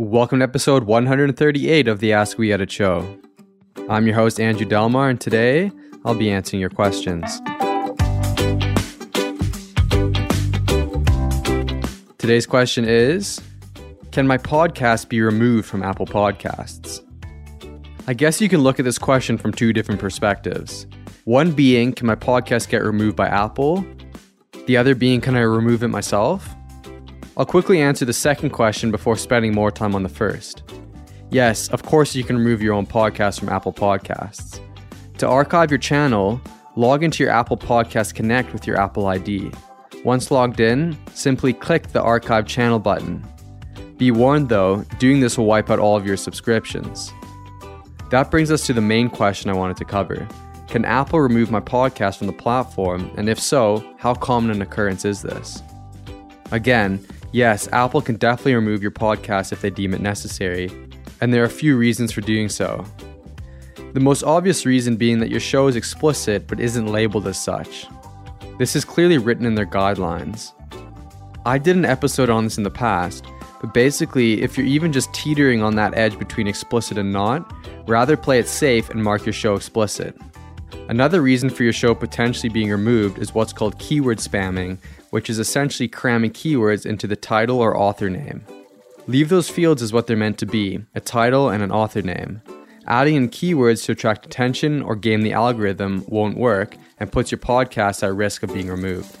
Welcome to episode 138 of the Ask We Edit Show. I'm your host, Andrew Delmar, and today I'll be answering your questions. Today's question is Can my podcast be removed from Apple Podcasts? I guess you can look at this question from two different perspectives. One being, can my podcast get removed by Apple? The other being, can I remove it myself? I'll quickly answer the second question before spending more time on the first. Yes, of course, you can remove your own podcast from Apple Podcasts. To archive your channel, log into your Apple Podcast Connect with your Apple ID. Once logged in, simply click the Archive Channel button. Be warned though, doing this will wipe out all of your subscriptions. That brings us to the main question I wanted to cover. Can Apple remove my podcast from the platform, and if so, how common an occurrence is this? Again, yes, Apple can definitely remove your podcast if they deem it necessary, and there are a few reasons for doing so. The most obvious reason being that your show is explicit but isn't labeled as such. This is clearly written in their guidelines. I did an episode on this in the past, but basically, if you're even just teetering on that edge between explicit and not, rather play it safe and mark your show explicit. Another reason for your show potentially being removed is what's called keyword spamming, which is essentially cramming keywords into the title or author name. Leave those fields as what they're meant to be a title and an author name. Adding in keywords to attract attention or game the algorithm won't work and puts your podcast at risk of being removed.